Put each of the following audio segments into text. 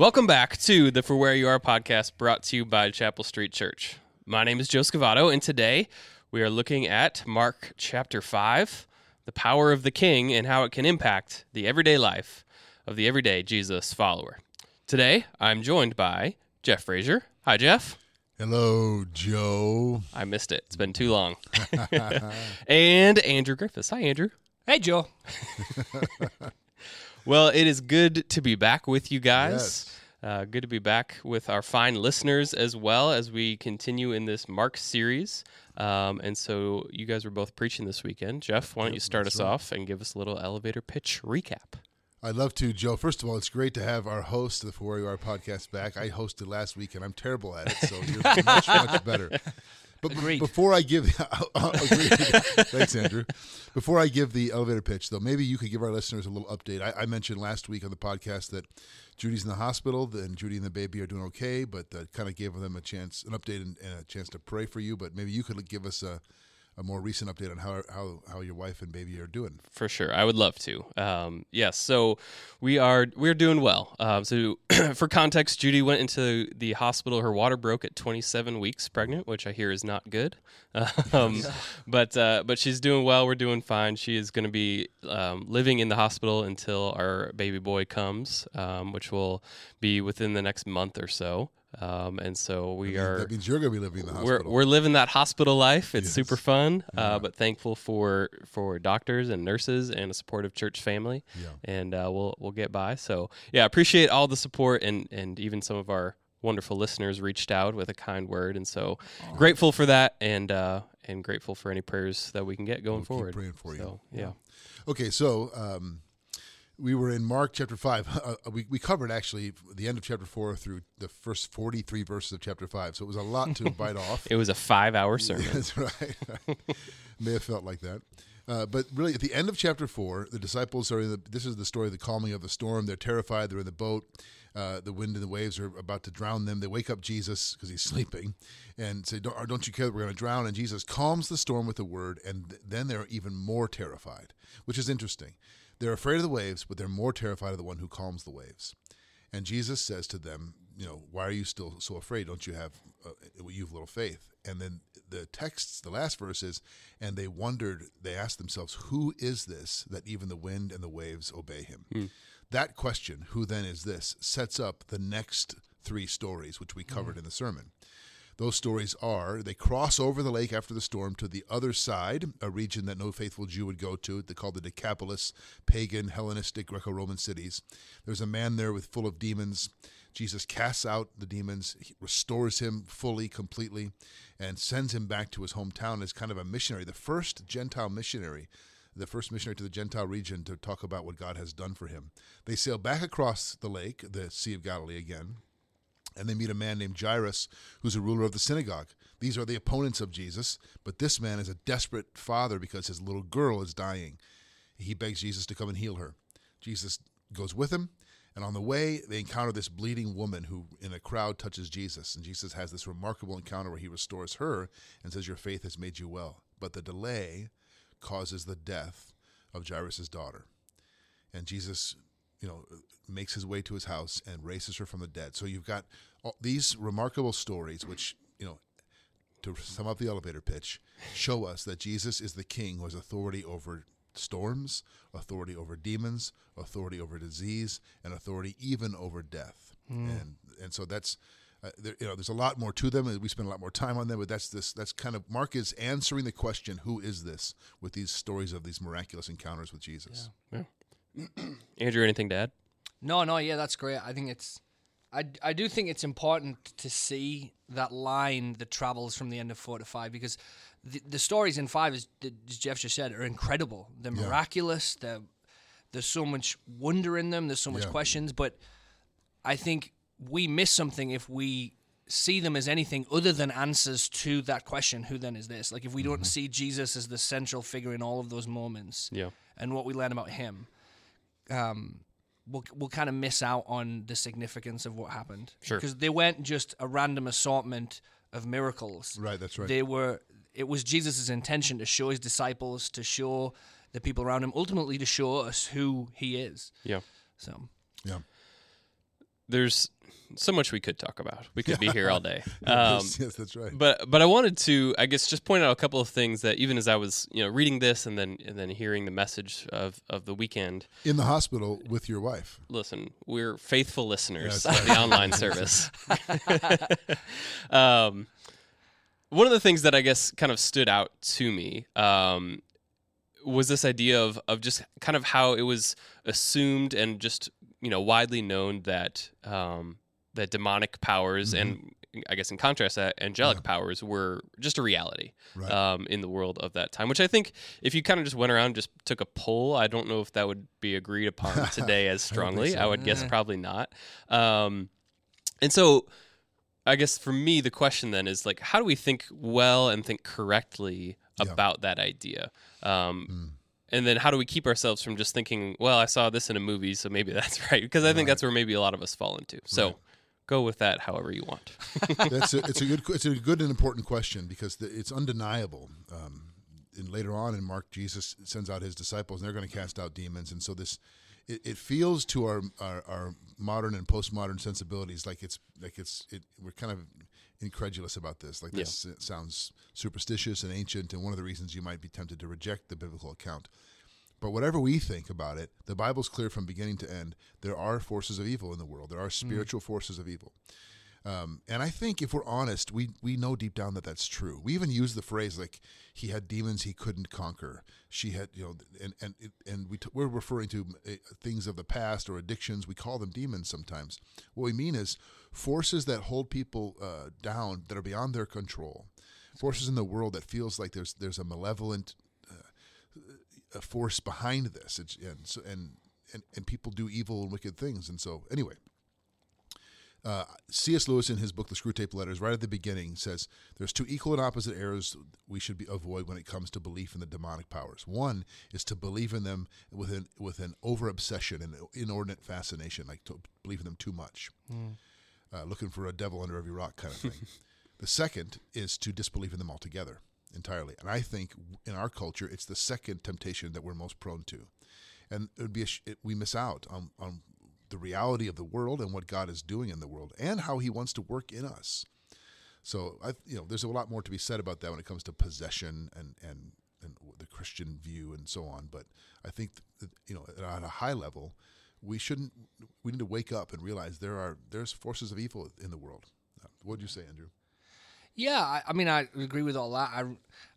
Welcome back to the For Where You Are podcast brought to you by Chapel Street Church. My name is Joe Scavato, and today we are looking at Mark chapter 5, the power of the king and how it can impact the everyday life of the everyday Jesus follower. Today, I'm joined by Jeff Frazier. Hi, Jeff. Hello, Joe. I missed it. It's been too long. and Andrew Griffiths. Hi, Andrew. Hey, Joe. Well, it is good to be back with you guys. Yes. Uh, good to be back with our fine listeners as well as we continue in this Mark series. Um, and so you guys were both preaching this weekend. Jeff, why don't you start us off and give us a little elevator pitch recap? I'd love to, Joe. First of all, it's great to have our host of the For Where You Are podcast back. I hosted last week, and I'm terrible at it, so you're much, much better. But b- before I give, thanks, Andrew. Before I give the elevator pitch, though, maybe you could give our listeners a little update. I, I mentioned last week on the podcast that Judy's in the hospital, and Judy and the baby are doing okay, but uh, kind of gave them a chance, an update, and, and a chance to pray for you. But maybe you could give us a, a more recent update on how how how your wife and baby are doing. For sure, I would love to. Um, yes, so we are we're doing well. Um, so for context, Judy went into the hospital. Her water broke at 27 weeks pregnant, which I hear is not good. Um, but uh, but she's doing well. We're doing fine. She is going to be um, living in the hospital until our baby boy comes, um, which will be within the next month or so. Um, and so we are That means you're going to be living in the we're, hospital. we're living that hospital life. It's Yes. super fun, uh, but thankful for for doctors and nurses and a supportive church family. Yeah. And uh, we'll we'll get by. So yeah, appreciate all the support and and even some of our wonderful listeners reached out with a kind word, and so grateful for that and uh, and grateful for any prayers that we can get going We'll forward. praying for you. Yeah. Okay, so um, we were in Mark chapter 5. Uh, we, we covered actually the end of chapter 4 through the first 43 verses of chapter 5. So it was a lot to bite off. It was a five hour sermon. That's right. May have felt like that. Uh, but really, at the end of chapter 4, the disciples are in the. This is the story of the calming of the storm. They're terrified. They're in the boat. Uh, the wind and the waves are about to drown them. They wake up Jesus because he's sleeping and say, don't, don't you care that we're going to drown? And Jesus calms the storm with a word. And th- then they're even more terrified, which is interesting. They're afraid of the waves, but they're more terrified of the one who calms the waves. And Jesus says to them, you know, why are you still so afraid? Don't you have uh, you have little faith? And then the texts, the last verse is, and they wondered, they asked themselves, who is this that even the wind and the waves obey him? That question, who then is this, sets up the next three stories, which we covered in the sermon. Those stories are they cross over the lake after the storm to the other side, a region that no faithful Jew would go to. They called the Decapolis, pagan, Hellenistic, Greco Roman cities. There's a man there with full of demons. Jesus casts out the demons, restores him fully, completely, and sends him back to his hometown as kind of a missionary, the first Gentile missionary, the first missionary to the Gentile region to talk about what God has done for him. They sail back across the lake, the Sea of Galilee again, and they meet a man named Jairus, who's a ruler of the synagogue. These are the opponents of Jesus, but this man is a desperate father because his little girl is dying. He begs Jesus to come and heal her. Jesus goes with him, and on the way, they encounter this bleeding woman who, in a crowd, touches Jesus. And Jesus has this remarkable encounter where he restores her and says, Your faith has made you well. But the delay causes the death of Jairus' daughter. And Jesus, you know, makes his way to his house and raises her from the dead. So you've got all these remarkable stories, which, you know, to sum up the elevator pitch, show us that Jesus is the king who has authority over storms, authority over demons, authority over disease, and authority even over death. And and so that's uh, there, you know there's a lot more to them, and we spend a lot more time on them. But that's this that's kind of Mark is answering the question, who is this, with these stories of these miraculous encounters with Jesus. Andrew, anything to add? No, no, yeah, that's great. I think it's, I, I do think it's important to see that line that travels from the end of four to five because the, the stories in five, as, as Jeff just said, are incredible. They're Yeah. miraculous. They're, there's so much wonder in them. There's so much Yeah. questions, but I think we miss something if we see them as anything other than answers to that question who then is this like if we don't mm-hmm. see jesus as the central figure in all of those moments Yeah. and what we learn about him um, we'll, we'll kind of miss out on the significance of what happened Sure. because they weren't just a random assortment of miracles Right, that's right. they were it was jesus' intention to show his disciples to show the people around him ultimately to show us who he is Yeah. so yeah. There's so much we could talk about. We could be here all day. Um, yes, that's right. but but I wanted to I guess just point out a couple of things that even as I was you know reading this and then and then hearing the message of of the weekend. In the hospital with your wife. Listen, we're faithful listeners Yes. of the online service. um, one of the things that I guess kind of stood out to me um, was this idea of of just kind of how it was assumed and just you know widely known that um, that demonic powers and I guess in contrast that angelic powers were just a reality Right. um, in the world of that time. Which I think if you kind of just went around and just took a poll, I don't know if that would be agreed upon today as strongly. I, so. would guess probably not. Um, and so I guess for me, the question then is like, how do we think well and think correctly Yeah. about that idea? Um, Hmm. And then how do we keep ourselves from just thinking, well, I saw this in a movie, so maybe that's right? Because I think that's where maybe a lot of us fall into. So Right. go with that however you want. That's a, it's a good it's a good and important question because the, it's undeniable. Um, and later on in Mark, Jesus sends out his disciples, and they're going to cast out demons. And so this, it, it feels to our, our our modern and postmodern sensibilities like it's like it's it, we're kind of incredulous about this. Like this it sounds superstitious and ancient, and one of the reasons you might be tempted to reject the biblical account. But whatever we think about it, the Bible's clear from beginning to end. There are forces of evil in the world. There are hmm. spiritual forces of evil. Um, and I think if we're honest, we we know deep down that that's true. We even use the phrase like he had demons he couldn't conquer. She had you know, and and and we t- we're referring to uh, things of the past or addictions. We call them demons sometimes. What we mean is forces that hold people uh, down that are beyond their control. Forces in the world that feels like there's there's a malevolent a force behind this. It's, and, so, and and and people do evil and wicked things. And so, anyway, uh, C.S. Lewis in his book *The Screwtape Letters*, right at the beginning, says there's two equal and opposite errors we should be avoid when it comes to belief in the demonic powers. One is to believe in them with an with an over obsession and inordinate fascination, like to believe in them too much, uh, looking for a devil under every rock kind of thing. the second is to disbelieve in them altogether, entirely. And I think in our culture, it's the second temptation that we're most prone to, and it would be a sh- it, we miss out on on the reality of the world and what God is doing in the world and how He wants to work in us. So I, you know, there's a lot more to be said about that when it comes to possession and and and the Christian view and so on. But I think that, you know, at a high level, we shouldn't. We need to wake up and realize there are there's forces of evil in the world. Uh, what would you say, Andrew? Yeah, I, I mean, I agree with all that. I,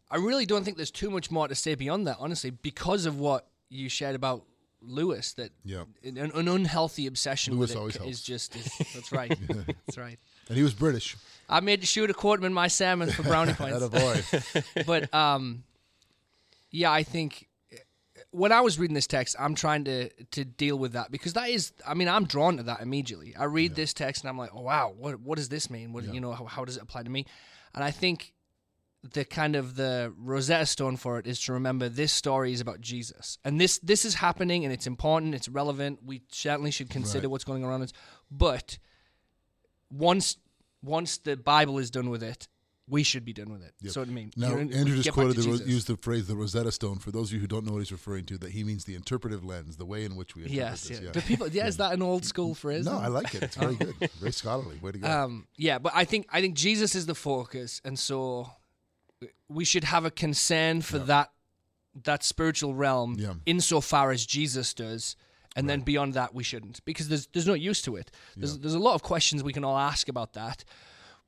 I really don't think there's too much more to say beyond that, honestly, because of what you shared about Lewis. That Yeah. an, an unhealthy obsession Lewis with it always is helps. just is, that's right. that's right. And he was British. I made to quote him in my salmon for brownie points. A but um, yeah, I think when I was reading this text, I'm trying to to deal with that because that is, I mean, I'm drawn to that immediately. I read this text and I'm like, oh wow, what what does this mean? What you know, how, how does it apply to me? And I think the kind of the Rosetta Stone for it is to remember this story is about Jesus, and this this is happening and it's important, it's relevant. We certainly should consider Right. what's going on around us, but once once the Bible is done with it, we should be done with it. So what I mean, Now, Andrew just quoted the, ro- used the phrase the Rosetta Stone. For those of you who don't know what he's referring to, that he means the interpretive lens, the way in which we interpret Yes, this. yeah. Yeah. People, yeah, is that an old school phrase? No, I like it. It's very good. Very scholarly. Way to go. Um, yeah, but I think I think Jesus is the focus, and so we should have a concern for that that spiritual realm Yeah. insofar as Jesus does, and then beyond that we shouldn't because there's there's no use to it. There's there's a lot of questions we can all ask about that,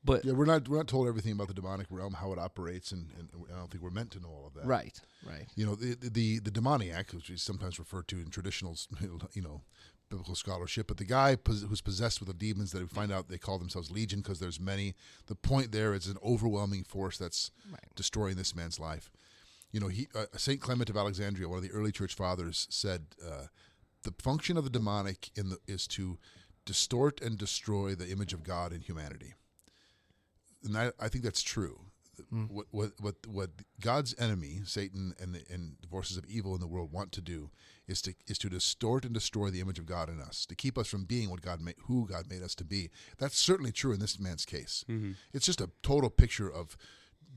but yeah, we're not we're not told everything about the demonic realm, how it operates, and, and I don't think we're meant to know all of that. right, right, You know, the the, the demoniac, which is sometimes referred to in traditional, you know, biblical scholarship, but the guy who's possessed with the demons that we find out they call themselves legion because there's many. The point there is an overwhelming force that's destroying this man's life. You know, he uh, Saint Clement of Alexandria, one of the early church fathers, said uh, the function of the demonic in the, is to distort and destroy the image of God in humanity and I, I think that's true. What, what what what God's enemy, Satan, and the, and the forces of evil in the world want to do is to is to distort and destroy the image of God in us, to keep us from being what God made, who God made us to be. That's certainly true in this man's case. It's just a total picture of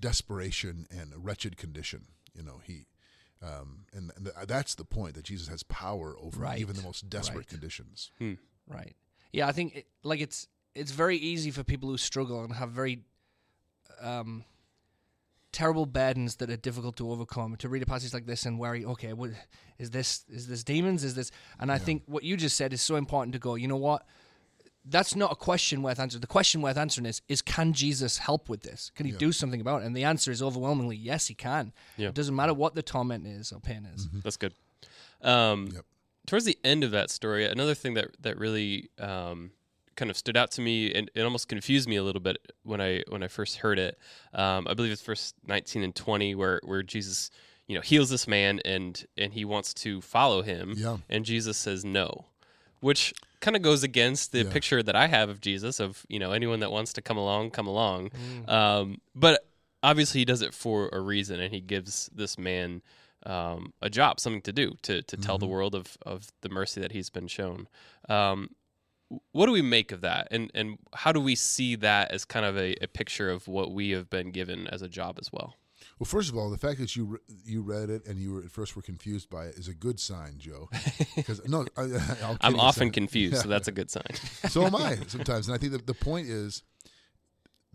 desperation and a wretched condition. You know, he, um, and, and th- that's the point that Jesus has power over Right. even the most desperate Right. conditions. right. Yeah, I think it, like it's it's very easy for people who struggle and have very um, terrible burdens that are difficult to overcome to read a passage like this and worry, okay, what is this? Is this demons? Is this? And I think what you just said is so important to go. You know what? That's not a question worth answering. The question worth answering is: Is can Jesus help with this? Can he do something about it? And the answer is overwhelmingly yes, he can. Yeah. It doesn't matter what the torment is or pain is. That's good. Um, Yep. Towards the end of that story, another thing that that really um, kind of stood out to me and it almost confused me a little bit when I when I first heard it. Um, I believe it's verse nineteen and twenty where where Jesus you know heals this man and and he wants to follow him Yeah. and Jesus says no, which kind of goes against the Yeah. picture that I have of Jesus of you know anyone that wants to come along come along. Um, but obviously he does it for a reason and he gives this man um, a job, something to do, to to tell the world of of the mercy that he's been shown. Um, what do we make of that, and and how do we see that as kind of a, a picture of what we have been given as a job as well? Well, first of all, the fact that you re- you read it and you were at first were confused by it is a good sign, Joe. Because no, I, I'm often confused, so that's a good sign. so am I sometimes, and I think that the point is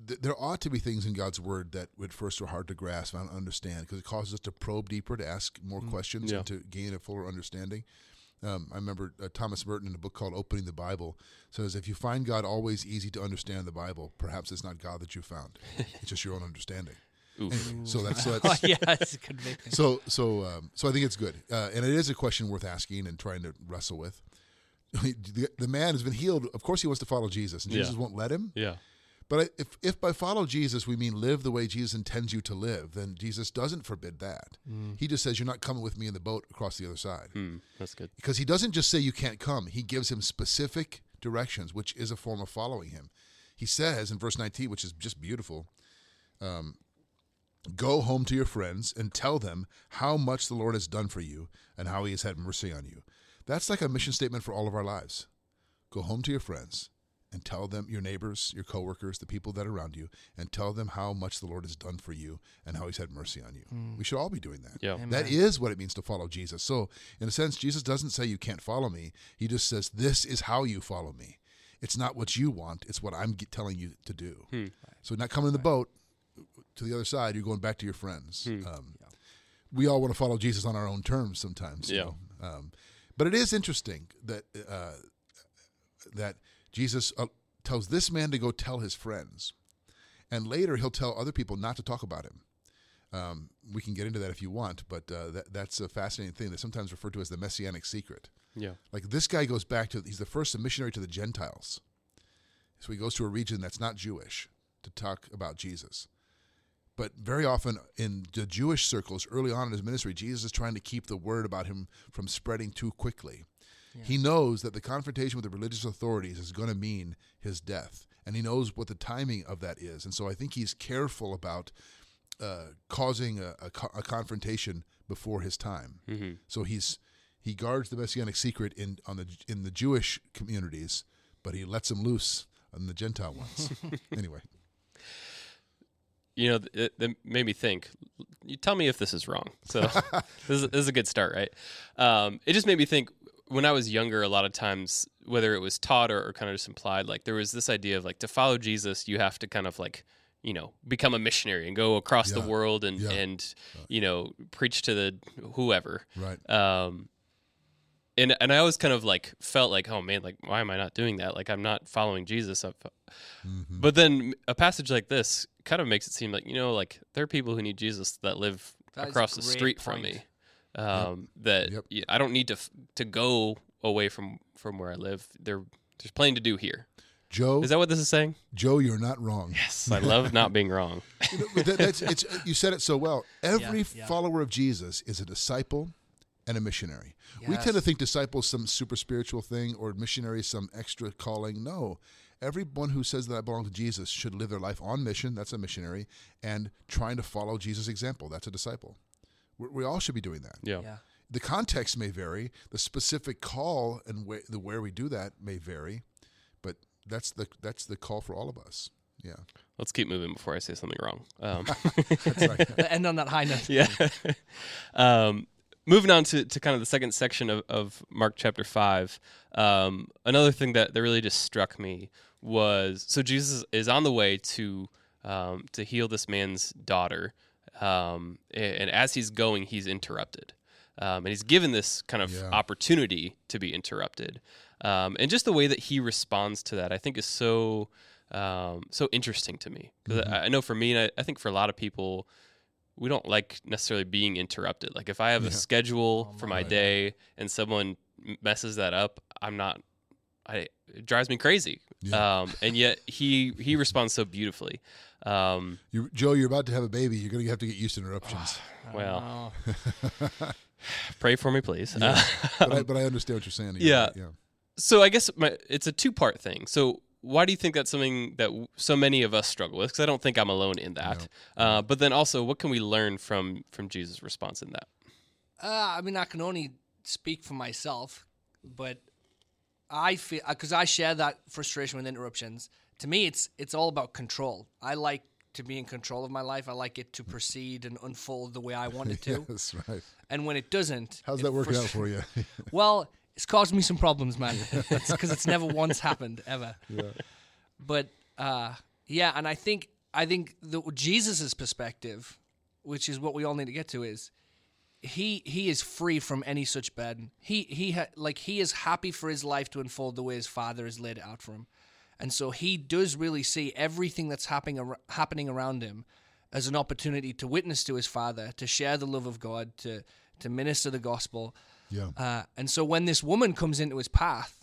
th- there ought to be things in God's word that at first are hard to grasp and understand because it causes us to probe deeper, to ask more mm, questions, Yeah. and to gain a fuller understanding. Um, I remember uh, Thomas Merton in a book called Opening the Bible says, "If you find God always easy to understand the Bible, perhaps it's not God that you found; it's just your own understanding." Anyway, so that's so that's yeah, that's convicting. so so um, so I think it's good, uh, and it is a question worth asking and trying to wrestle with. the, the man has been healed. Of course, he wants to follow Jesus, and Yeah. Jesus won't let him. Yeah, But if if by follow Jesus we mean live the way Jesus intends you to live, then Jesus doesn't forbid that. He just says you're not coming with me in the boat across the other side, Hmm, that's good. because he doesn't just say you can't come. He gives him specific directions, which is a form of following him. He says in verse 19, which is just beautiful. Um, Go home to your friends and tell them how much the Lord has done for you and how he has had mercy on you. That's like a mission statement for all of our lives. Go home to your friends and tell them, your neighbors, your coworkers, the people that are around you, and tell them how much the Lord has done for you and how he's had mercy on you. We should all be doing that. Yeah. That is what it means to follow Jesus. So, in a sense, Jesus doesn't say you can't follow me. He just says, this is how you follow me. It's not what you want, it's what I'm g- telling you to do. So, not coming in the boat to the other side, you're going back to your friends. Um, we all want to follow Jesus on our own terms sometimes. you Yeah. know. Um, but it is interesting that uh, that Jesus uh, tells this man to go tell his friends, and later he'll tell other people not to talk about him. Um, we can get into that if you want, but uh, that, that's a fascinating thing that's sometimes referred to as the messianic secret. Yeah, Like this guy goes back to he's the first missionary to the Gentiles. So he goes to a region that's not Jewish to talk about Jesus. But very often in the Jewish circles early on in his ministry, Jesus is trying to keep the word about him from spreading too quickly. He knows that the confrontation with the religious authorities is going to mean his death, and he knows what the timing of that is. And so I think he's careful about uh, causing a, a, co- a confrontation before his time. So he's he guards the messianic secret in on the in the Jewish communities, but he lets them loose on the Gentile ones. anyway, you know, it, it made me think. You tell me if this is wrong. So this, is, this is a good start, right? Um, it just made me think. When I was younger, a lot of times, whether it was taught or, or kind of just implied, like there was this idea of like to follow Jesus, you have to kind of like you know become a missionary and go across the world and Yeah. and you know preach to the whoever. right? Um, and and I always kind of like felt like, oh man, like why am I not doing that? Like I'm not following Jesus. I've- Mm-hmm. But then a passage like this kind of makes it seem like you know, like there are people who need Jesus that live That is a across the great street from me. Um, That Yep. y- I don't need to to go away from from where I live. There, there's plenty to do here. Joe, Is that what this is saying? Joe, you're not wrong. Yes, I love not being wrong. You know, that- that's, it's, you said it so well. Every Yeah, yeah. follower of Jesus is a disciple and a missionary. We tend to think disciple is some super spiritual thing or missionary is some extra calling. No. Everyone who says that I belong to Jesus should live their life on mission. That's a missionary. And trying to follow Jesus' example. That's a disciple. We we all should be doing that. Yeah. Yeah. The context may vary. The specific call and where, the where we do that may vary. But that's the that's the call for all of us. Yeah. Let's keep moving before I say something wrong. Um, That's right. End on that high note. yeah. um, moving on to, to kind of the second section of, of Mark chapter 5, um, another thing that, that really just struck me was so Jesus is on the way to um, to heal this man's daughter. Um, and, as he's going, he's interrupted. Um, and he's given this kind of Yeah. opportunity to be interrupted. Um, and just the way that he responds to that, I think, is so um, so interesting to me. 'Cause Mm-hmm. I, I know for me, and I, I think for a lot of people, we don't like necessarily being interrupted. Like if I have a Yeah. schedule for my Right. day and someone messes that up, I'm not. I it drives me crazy. Yeah. Um, and yet he he responds so beautifully. Um, You, Joe, you're about to have a baby. You're going to have to get used to interruptions. well, pray for me, please. Yeah. Uh, but, I, but I understand what you're saying. You're Yeah. right, yeah. so I guess my, it's a two part thing. So why do you think that's something that w- so many of us struggle with? Because I don't think I'm alone in that. Uh, but then also, what can we learn from from Jesus' response in that? Uh, I mean, I can only speak for myself, but I feel because I share that frustration with interruptions. To me, it's it's all about control. I like to be in control of my life. I like it to proceed and unfold the way I want it to. Yes, right. And when it doesn't, How's that working out for you? Well, it's caused me some problems, man. Because it's never once happened ever. yeah. But uh, yeah, and I think I think the Jesus's perspective, which is what we all need to get to, is he he is free from any such burden. He he ha- like he is happy for his life to unfold the way his father has laid it out for him, and so he does really see everything that's happening ar- happening around him as an opportunity to witness to his father, to share the love of God, to to minister the gospel. yeah. Uh, and so when this woman comes into his path,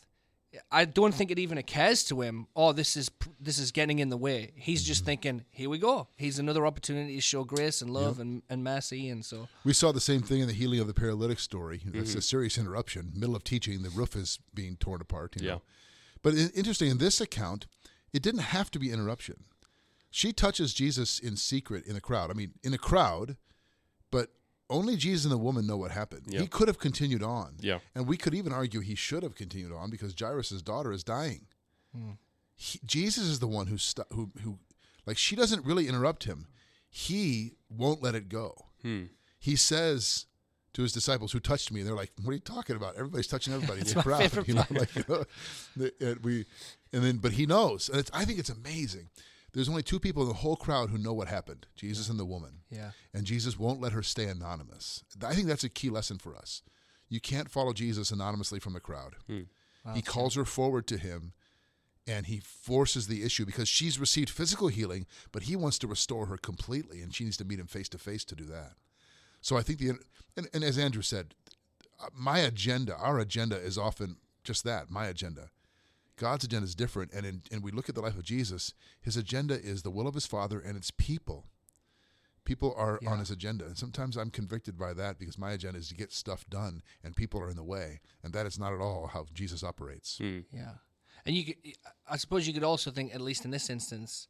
I don't think it even occurs to him, "Oh, this is this is getting in the way." He's just thinking, "Here we go. Here's another opportunity to show grace and love and, and mercy." And so, We saw the same thing in the healing of the paralytic story. Mm-hmm. It's a serious interruption. Middle of teaching, the roof is being torn apart. You Yeah. Know? But in, interesting, in this account, it didn't have to be interruption. She touches Jesus in secret in a crowd. I mean, in a crowd, but only Jesus and the woman know what happened. Yeah. He could have continued on. Yeah. And we could even argue he should have continued on because Jairus' daughter is dying. He, Jesus is the one who, stu- who, who, like, she doesn't really interrupt him. He won't let it go Hmm. he says to his disciples who touched me, and they're like, "What are you talking about? Everybody's touching everybody. It's a my crowd, favorite you know." Like, you know, the- and we, and then, but he knows, and it's, I think it's amazing. There's only two people in the whole crowd who know what happened: Jesus and the woman. yeah, And Jesus won't let her stay anonymous. I think that's a key lesson for us. You can't follow Jesus anonymously from the crowd. Hmm. he calls her forward to him and he forces the issue because she's received physical healing, but he wants to restore her completely and she needs to meet him face to face to do that. So I think the, and, and as Andrew said, uh, my agenda, our agenda is often just that, my agenda. God's agenda is different. And, in, and we look at the life of Jesus, his agenda is the will of his Father and it's people. People are Yeah. on his agenda. And sometimes I'm convicted by that because my agenda is to get stuff done and people are in the way. And that is not at all how Jesus operates. Hmm. yeah. And you, could, I suppose, you could also think, at least in this instance,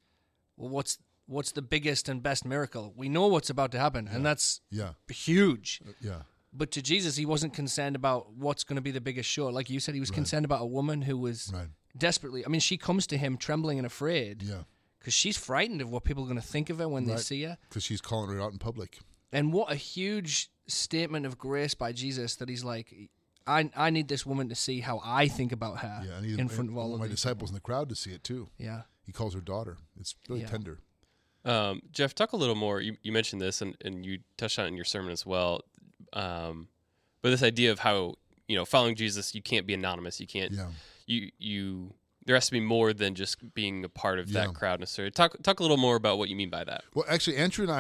well, what's what's the biggest and best miracle? We know what's about to happen, and that's Yeah. huge. Uh, yeah. But to Jesus, he wasn't concerned about what's going to be the biggest show. Like you said, he was concerned about a woman who was Right. desperately. I mean, she comes to him trembling and afraid Yeah. because she's frightened of what people are going to think of her when they see her. Because she's calling her out in public. And what a huge statement of grace by Jesus that he's like, I, I need this woman to see how I think about her Yeah. I need in front of all of my disciples in the crowd to see it too. Yeah. He calls her daughter. It's really Yeah. tender. Um, Jeff, talk a little more. You, you mentioned this, and, and you touched on it in your sermon as well. Um, but this idea of how you know following Jesus, you can't be anonymous. You can't. Yeah. You you. There has to be more than just being a part of Yeah. that crowd necessarily. Talk talk a little more about what you mean by that. Well, actually, Andrew and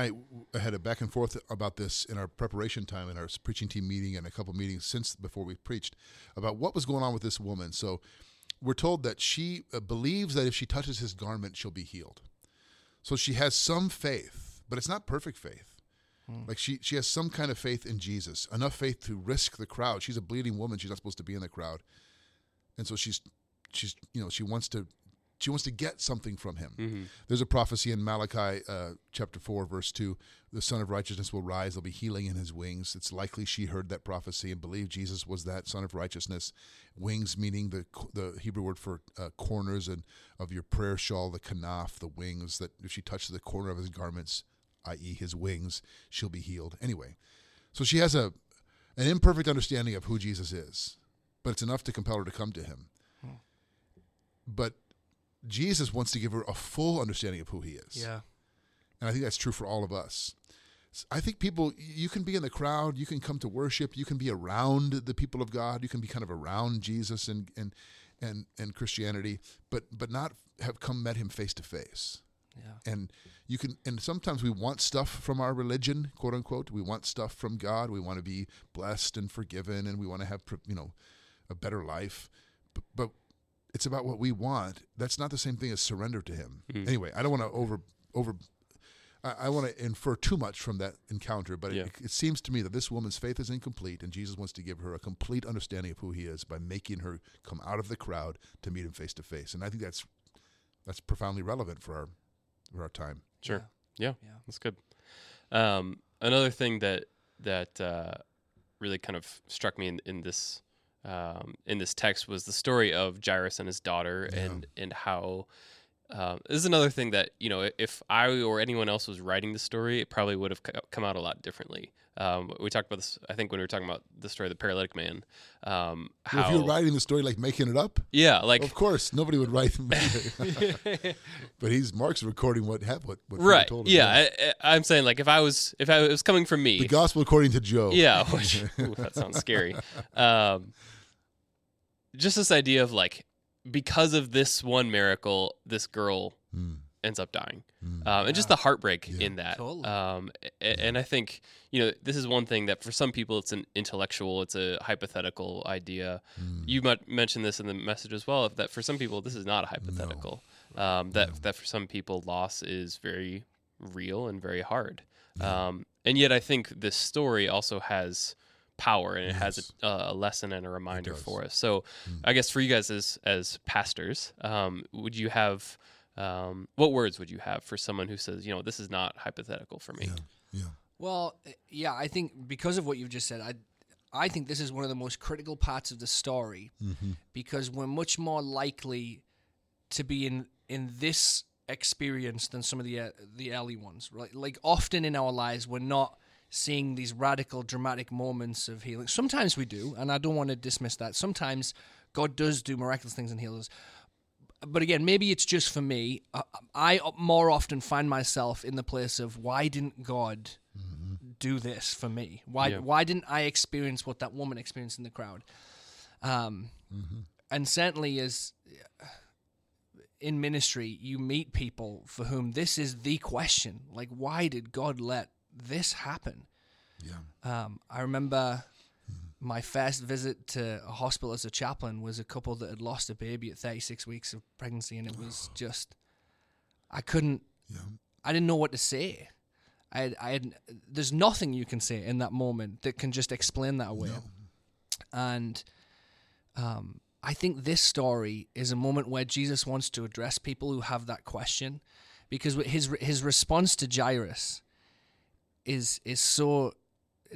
I had a back and forth about this in our preparation time in our preaching team meeting and a couple meetings since before we preached about what was going on with this woman. So we're told that she uh, believes that if she touches his garment, she'll be healed. So she has some faith, but it's not perfect faith. Hmm. Like she, she has some kind of faith in Jesus, enough faith to risk the crowd. She's a bleeding woman; she's not supposed to be in the crowd, and so she's, she's, you know, she wants to, she wants to get something from him. There's a prophecy in Malachi uh, chapter 4, verse 2 the Sun of Righteousness will rise, there'll be healing in his wings. It's likely she heard that prophecy and believed Jesus was that Sun of Righteousness. Wings meaning the the Hebrew word for uh, corners and of your prayer shawl, the kanaf, the wings, that if she touches the corner of his garments, i.e., his wings, she'll be healed. Anyway, so she has a an imperfect understanding of who Jesus is, but it's enough to compel her to come to him. But Jesus wants to give her a full understanding of who he is. Yeah. And I think that's true for all of us. I think people, you can be in the crowd, you can come to worship, you can be around the people of God, you can be kind of around Jesus and and and, and Christianity, but but not have come met him face to face. Yeah. And you can, and sometimes we want stuff from our religion, quote unquote. We want stuff from God. We want to be blessed and forgiven, and we want to have, you know, a better life. But, but it's about what we want. That's not the same thing as surrender to Him. Anyway, I don't want to over over. I, I want to infer too much from that encounter, but Yeah. it, it seems to me that this woman's faith is incomplete, and Jesus wants to give her a complete understanding of who He is by making her come out of the crowd to meet Him face to face. And I think that's that's profoundly relevant for our for our time. Sure. Yeah. Yeah. That's good. Um, another thing that that uh, really kind of struck me in, in this um, in this text was the story of Jairus and his daughter, and and how um, this is another thing that you know if I or anyone else was writing the story, it probably would have come out a lot differently. Um, we talked about this, I think, when we were talking about the story of the paralytic man. Um, Well, how if you're writing the story like making it up, yeah, like of course nobody would write. but he's Mark's recording what happened. What, what right, told us. yeah. I, I, I'm saying like if I was if I it was coming from me, the gospel according to Joe. Yeah, which, ooh, that sounds scary. Um, just this idea of like, because of this one miracle, this girl Mm, ends up dying, mm. um, and just the heartbreak Yeah. in that. Totally. Um, a- and I think you know this is one thing that for some people it's an intellectual, it's a hypothetical idea. Mm. You might mention this in the message as well. That for some people this is not a hypothetical. Um, that No. that for some people loss is very real and very hard. Um, and yet I think this story also has power and it has a, a lesson and a reminder for us. So Mm. I guess for you guys as as pastors, um, would you have um, what words would you have for someone who says, you know, this is not hypothetical for me? Yeah, yeah. Well, uh, yeah, I think because of what you've just said, I, I think this is one of the most critical parts of the story Mm-hmm. because we're much more likely to be in in this experience than some of the uh, the early ones. Right? Like often in our lives, we're not seeing these radical, dramatic moments of healing. Sometimes we do, and I don't want to dismiss that. Sometimes God does do miraculous things and heal us. But again, maybe it's just for me. Uh, I, I more often find myself in the place of why didn't God mm-hmm. do this for me? Why Yeah. why didn't I experience what that woman experienced in the crowd? Um, mm-hmm. and certainly as uh, in ministry, you meet people for whom this is the question: like, why did God let this happen? Yeah. Um, I remember my first visit to a hospital as a chaplain was a couple that had lost a baby at 36 weeks of pregnancy, and it was just, I couldn't, Yeah. I didn't know what to say. I had, I had, there's nothing you can say in that moment that can just explain that away. And um, I think this story is a moment where Jesus wants to address people who have that question, because his his response to Jairus is is so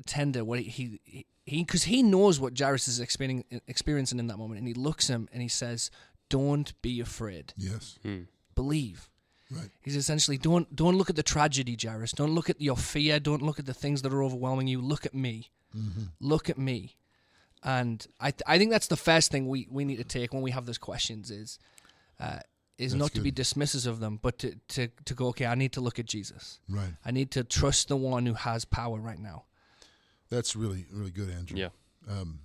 tender. What he he because he, knows what Jairus is experiencing experiencing in that moment, and he looks him and he says, "Don't be afraid. Yes. Hmm. Believe." Right. He's essentially don't don't look at the tragedy, Jairus. Don't look at your fear. Don't look at the things that are overwhelming you. Look at me. Mm-hmm. Look at me. And I th- I think that's the first thing we, we need to take when we have those questions is uh, is That's not to be good. dismissive of them, but to, to to go okay. I need to look at Jesus. Right. I need to trust the one who has power right now. That's really really good, Andrew. Yeah. Um,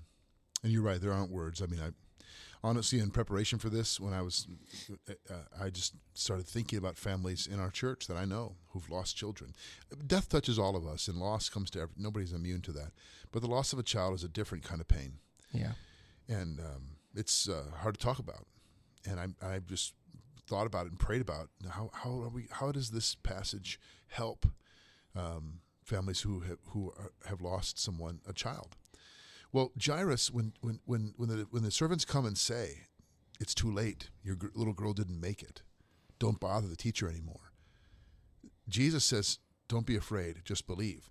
and you're right. There aren't words. I mean, I honestly, in preparation for this, when I was, uh, I just started thinking about families in our church that I know who've lost children. Death touches all of us, and loss comes to every, nobody's immune to that. But the loss of a child is a different kind of pain, Yeah. and um, it's uh, hard to talk about. And I, I just thought about it and prayed about how how are we how does this passage help um, families who have, who are, have lost someone a child. Well, Jairus, when when when when the when the servants come and say, "It's too late. Your little girl didn't make it. Don't bother the teacher anymore." Jesus says, "Don't be afraid. Just believe."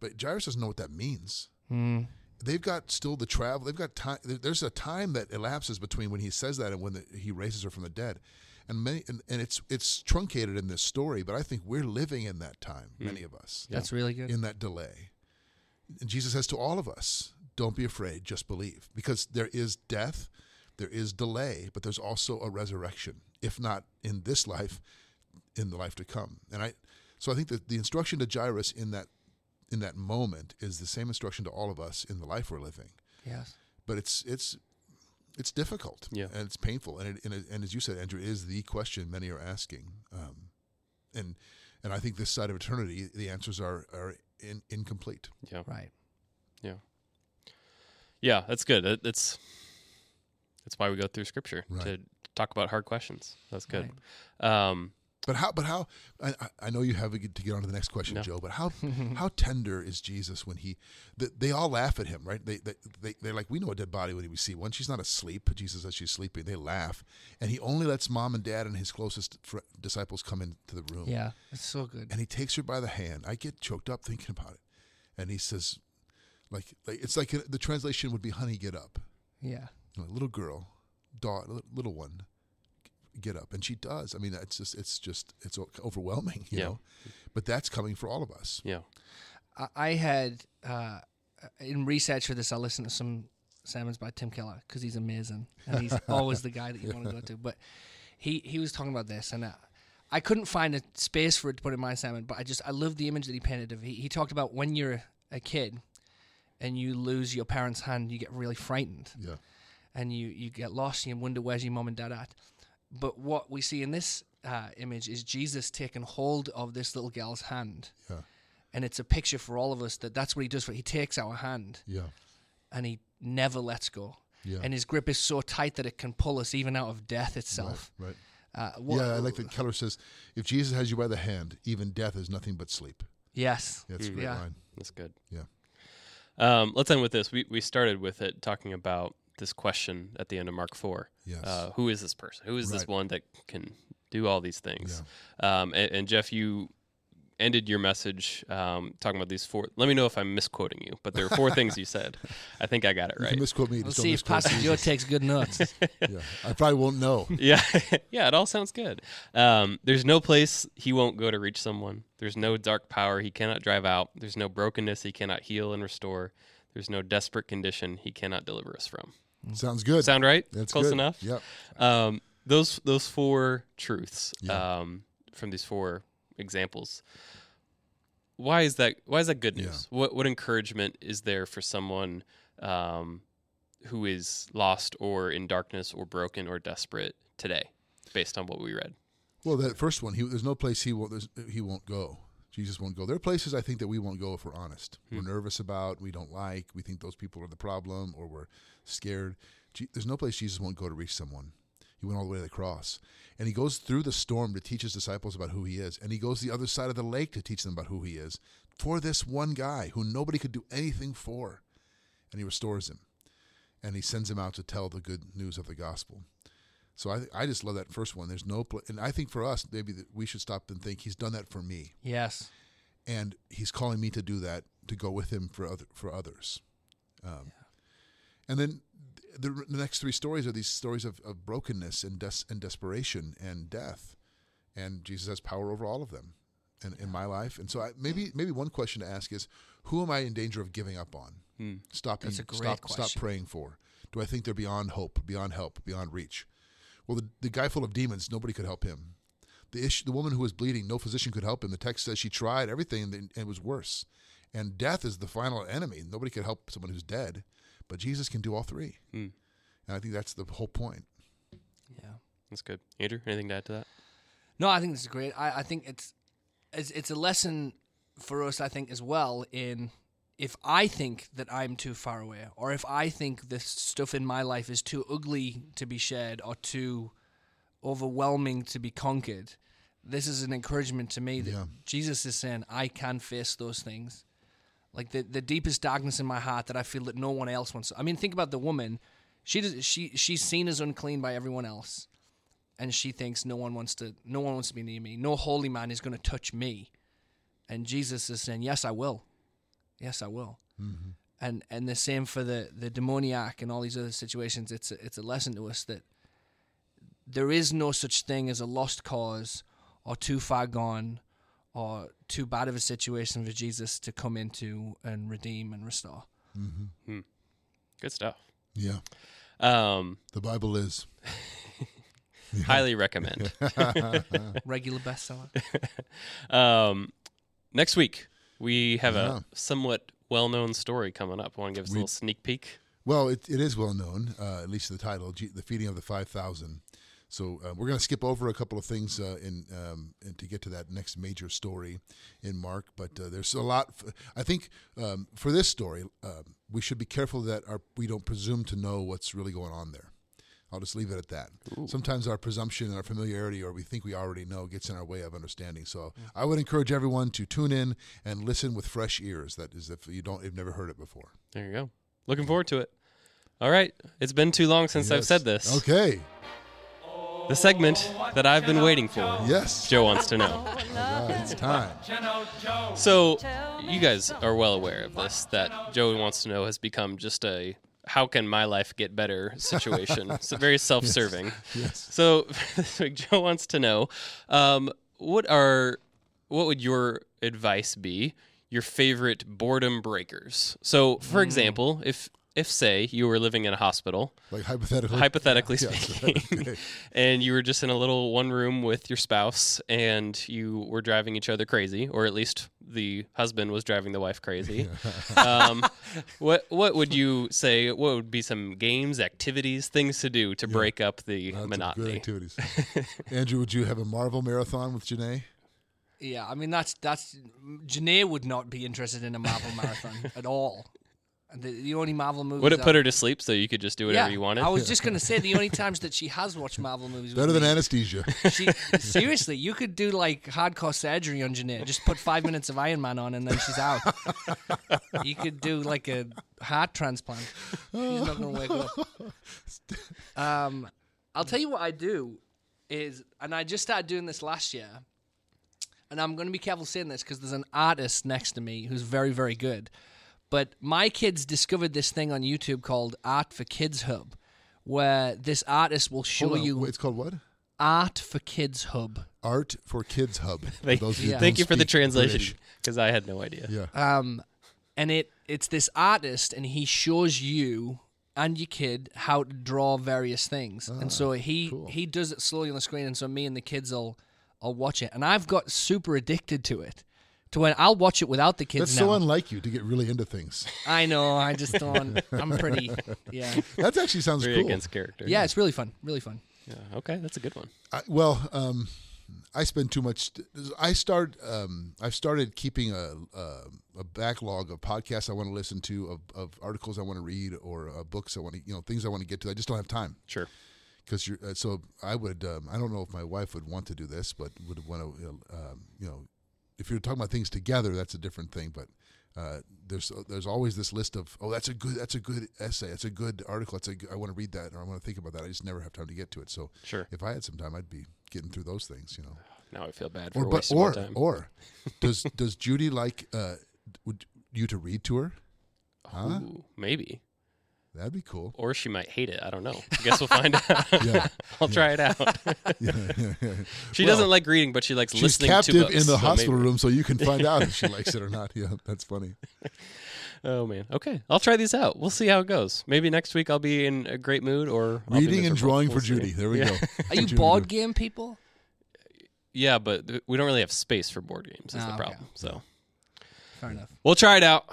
But Jairus doesn't know what that means. Mm. They've got still the travel. They've got time. There's a time that elapses between when he says that and when the, he raises her from the dead, and many and, and it's it's truncated in this story. But I think we're living in that time. Hmm. Many of us That's really good. in that delay. And Jesus says to all of us, don't be afraid, just believe. Because there is death, there is delay, but there's also a resurrection. If not in this life, in the life to come. And I so I think that the instruction to Jairus in that in that moment is the same instruction to all of us in the life we're living. Yes. But it's it's it's difficult Yeah. and it's painful and it, and, it, and as you said, Andrew, it is the question many are asking. Um, and and I think this side of eternity, the answers are are in, incomplete. Yeah. Right. Yeah, Yeah, that's good. That, that's that's why we go through scripture Right. to talk about hard questions. That's good. Right. Um, But how? But how? I, I- know you have to get on to the next question, No. Joe. But how? how tender is Jesus when he? The, they all laugh at him, right? They, they they they're like, we know a dead body when we see one. She's not asleep. Jesus says she's sleeping. They laugh, and he only lets mom and dad and his closest fr- disciples come into the room. Yeah. It's so good. And he takes her by the hand. I get choked up thinking about it, and he says, like, like it's like uh, the translation would be, "Honey, get up." Yeah. Know, little girl, daughter, little one, get up, and she does. I mean, it's just, it's just, it's overwhelming, you Yeah. know. But that's coming for all of us. yeah. I- I had uh, in research for this. I listened to some sermons by Tim Keller because he's amazing and he's always the guy that you want to go to. But he he was talking about this and. Uh, I couldn't find a space for it to put in my sermon, but I just I love the image that he painted of. He, he talked about when you're a kid and you lose your parent's hand, you get really frightened Yeah, and you, you get lost and you wonder where's your mom and dad at. But what we see in this uh, image is Jesus taking hold of this little girl's hand, yeah, and it's a picture for all of us that that's what he does. For he takes our hand yeah, and he never lets go, yeah. and his grip is so tight that it can pull us even out of death itself. Right. right. Uh, what- yeah, I like that Keller says, if Jesus has you by the hand, even death is nothing but sleep. Yes, That's a Mm. great Yeah. line. That's good. Yeah. Um, let's end with this. We we started with it talking about this question at the end of Mark four. Yes. Uh, who is this person? Who is this one that can do all these things? Um, and, and Jeff, you ended your message um, talking about these four. Let me know if I'm misquoting you, but there are four things you said. I think I got it You right. can misquote me. Let's just don't see if misquote Pastor Joe takes good notes. yeah, I probably won't know. yeah, yeah, it all sounds good. Um, there's no place he won't go to reach someone. There's no dark power he cannot drive out. There's no brokenness he cannot heal and restore. There's no desperate condition he cannot deliver us from. Sounds good. Sound right? That's Close good. enough. Yep. Um, those those four truths Yeah. um, from these four examples. Why is that? Why is that good Yeah. news? What what encouragement is there for someone um, who is lost or in darkness or broken or desperate today, based on what we read? Well, that first one, he, there's no place he won't he won't go. Jesus won't go. There are places I think that we won't go if we're honest. We're hmm. nervous about, we don't like, we think those people are the problem, or we're scared. There's no place Jesus won't go to reach someone. He went all the way to the cross, and he goes through the storm to teach his disciples about who he is, and he goes the other side of the lake to teach them about who he is for this one guy who nobody could do anything for, and he restores him, and he sends him out to tell the good news of the gospel. So I, I just love that first one. There's no, pl- and I think for us, maybe that we should stop and think he's done that for me, yes, and he's calling me to do that to go with him for other for others. Um, And then the, the next three stories are these stories of, of brokenness and des- and desperation and death, and Jesus has power over all of them, in, in my life. And so I, maybe maybe one question to ask is, who am I in danger of giving up on? Hmm. Stopping, That's a great stop, stop praying for. Do I think they're beyond hope, beyond help, beyond reach? Well, the, the guy full of demons, nobody could help him. The issue, the woman who was bleeding, no physician could help him. The text says she tried everything and it was worse. And death is the final enemy. Nobody could help someone who's dead, but Jesus can do all three. Hmm. And I think that's the whole point. yeah. That's good. Andrew, anything to add to that? No, I think this is great. I, I think it's, it's it's a lesson for us. I think as well in if I think that I'm too far away, or if I think the stuff in my life is too ugly to be shared or too overwhelming to be conquered, this is an encouragement to me that Yeah. Jesus is saying I can face those things. Like the the deepest darkness in my heart that I feel that no one else wants. I mean, think about the woman. She does, she she's seen as unclean by everyone else and she thinks no one wants to no one wants to be near me no holy man is going to touch me and jesus is saying yes i will yes i will and and the same for the the demoniac and all these other situations it's a, it's a lesson to us that there is no such thing as a lost cause or too far gone or too bad of a situation for Jesus to come into and redeem and restore. Good stuff. Yeah, Um, the Bible is. highly recommend. Regular bestseller. Um, next week we have Yeah. a somewhat well-known story coming up. Want to give us a little sneak peek? Well, it, it is well known, uh, at least the title, G- "The Feeding of the Five Thousand. So uh, we're going to skip over a couple of things uh, in, um, in to get to that next major story in Mark. But uh, there's a lot. F- I think um, for this story, um we should be careful that our, we don't presume to know what's really going on there. I'll just leave it at that. Sometimes our presumption and our familiarity, or we think we already know, gets in our way of understanding. So I would encourage everyone to tune in and listen with fresh ears. That is, if you don't, you've never heard it before. There you go. Looking forward to it. All right, it's been too long since I've said this. Okay. The segment that I've been waiting for. Yes. Joe wants to know. All right, it's time. So, you guys are well aware of this that Joey wants to know has become just a how can my life get better situation. It's very self-serving. Yes. So, this week, Joe wants to know um, what are what would your advice be? Your favorite boredom breakers. So, for example, if if say you were living in a hospital Like hypothetically. hypothetically Yeah, speaking, okay. and you were just in a little one room with your spouse, and you were driving each other crazy, or at least the husband was driving the wife crazy. um, what what would you say? What would be some games, activities, things to do to break up the Lots of Good monotony? activities. Andrew, would you have a Marvel marathon with Janae? Yeah, I mean that's that's Janae would not be interested in a Marvel marathon at all. The, the only Marvel movies Would it put her to sleep so you could just do whatever yeah, you wanted? I was just gonna say the only times that she has watched Marvel movies. Better with than me, anesthesia. She seriously, you could do like hardcore surgery on Janae. Just put five minutes of Iron Man on, and then she's out. you could do like a heart transplant. She's not gonna wake up. Um, I'll tell you what I do is, and I just started doing this last year, and I'm gonna be careful saying this because there's an artist next to me who's very, very good. But my kids discovered this thing on YouTube called Art for Kids Hub, where this artist will show Hold on, you wait, It's called what? Art for Kids Hub. Art for Kids Hub. Thank, those who Yeah. don't thank you for the speak translation because I had no idea. Yeah. Um, and it it's this artist, and he shows you and your kid how to draw various things. and so he Ah, cool. he does it slowly on the screen, and so me and the kids will will watch it. And I've got super addicted to it, to when I'll watch it without the kids That's now. so unlike you to get really into things. I know. I just don't. I'm pretty. Yeah. That actually sounds Very cool. against character. Yeah. It's really fun. Really fun. Yeah, Okay, that's a good one. I, well, um, I spend too much. I start. Um, I've started keeping a, a a backlog of podcasts I want to listen to, of, of articles I want to read, or uh, books I want to, you know, things I want to get to. I just don't have time Sure. because you're. Uh, so I would. Um, I don't know if my wife would want to do this, but would want to. Um, you know, if you're talking about things together, that's a different thing. But uh, there's there's always this list of oh that's a good that's a good essay that's a good article that's a good, I want to read that or I want to think about that I just never have time to get to it so Sure. if I had some time I'd be getting through those things you know Now I feel bad for or but wasting or time. or does does Judy like uh, would you to read to her huh Ooh, maybe. That'd be cool Or she might hate it. I don't know. I guess we'll find out. Yeah. I'll try it out. yeah, yeah, yeah. she Well, doesn't like reading, but she likes she's listening captive to books. in the so hospital maybe. room so you can find out if she likes it or not yeah that's funny Oh man. Okay, I'll try these out. We'll see how it goes. Maybe next week I'll be in a great mood, or I'll reading and drawing We'll for see. Judy there we Yeah. go Are you board game people? Yeah, but th- we don't really have space for board games. Is Ah, the okay. problem. So Fair enough. we'll try it out.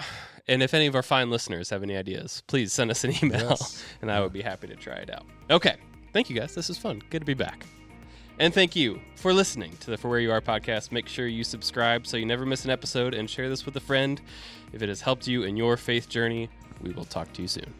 And if any of our fine listeners have any ideas, please send us an email, Yes. and I would be happy to try it out. Okay, thank you guys. This is fun. Good to be back. And thank you for listening to the For Where You Are podcast. Make sure you subscribe so you never miss an episode and share this with a friend. If it has helped you in your faith journey, we will talk to you soon.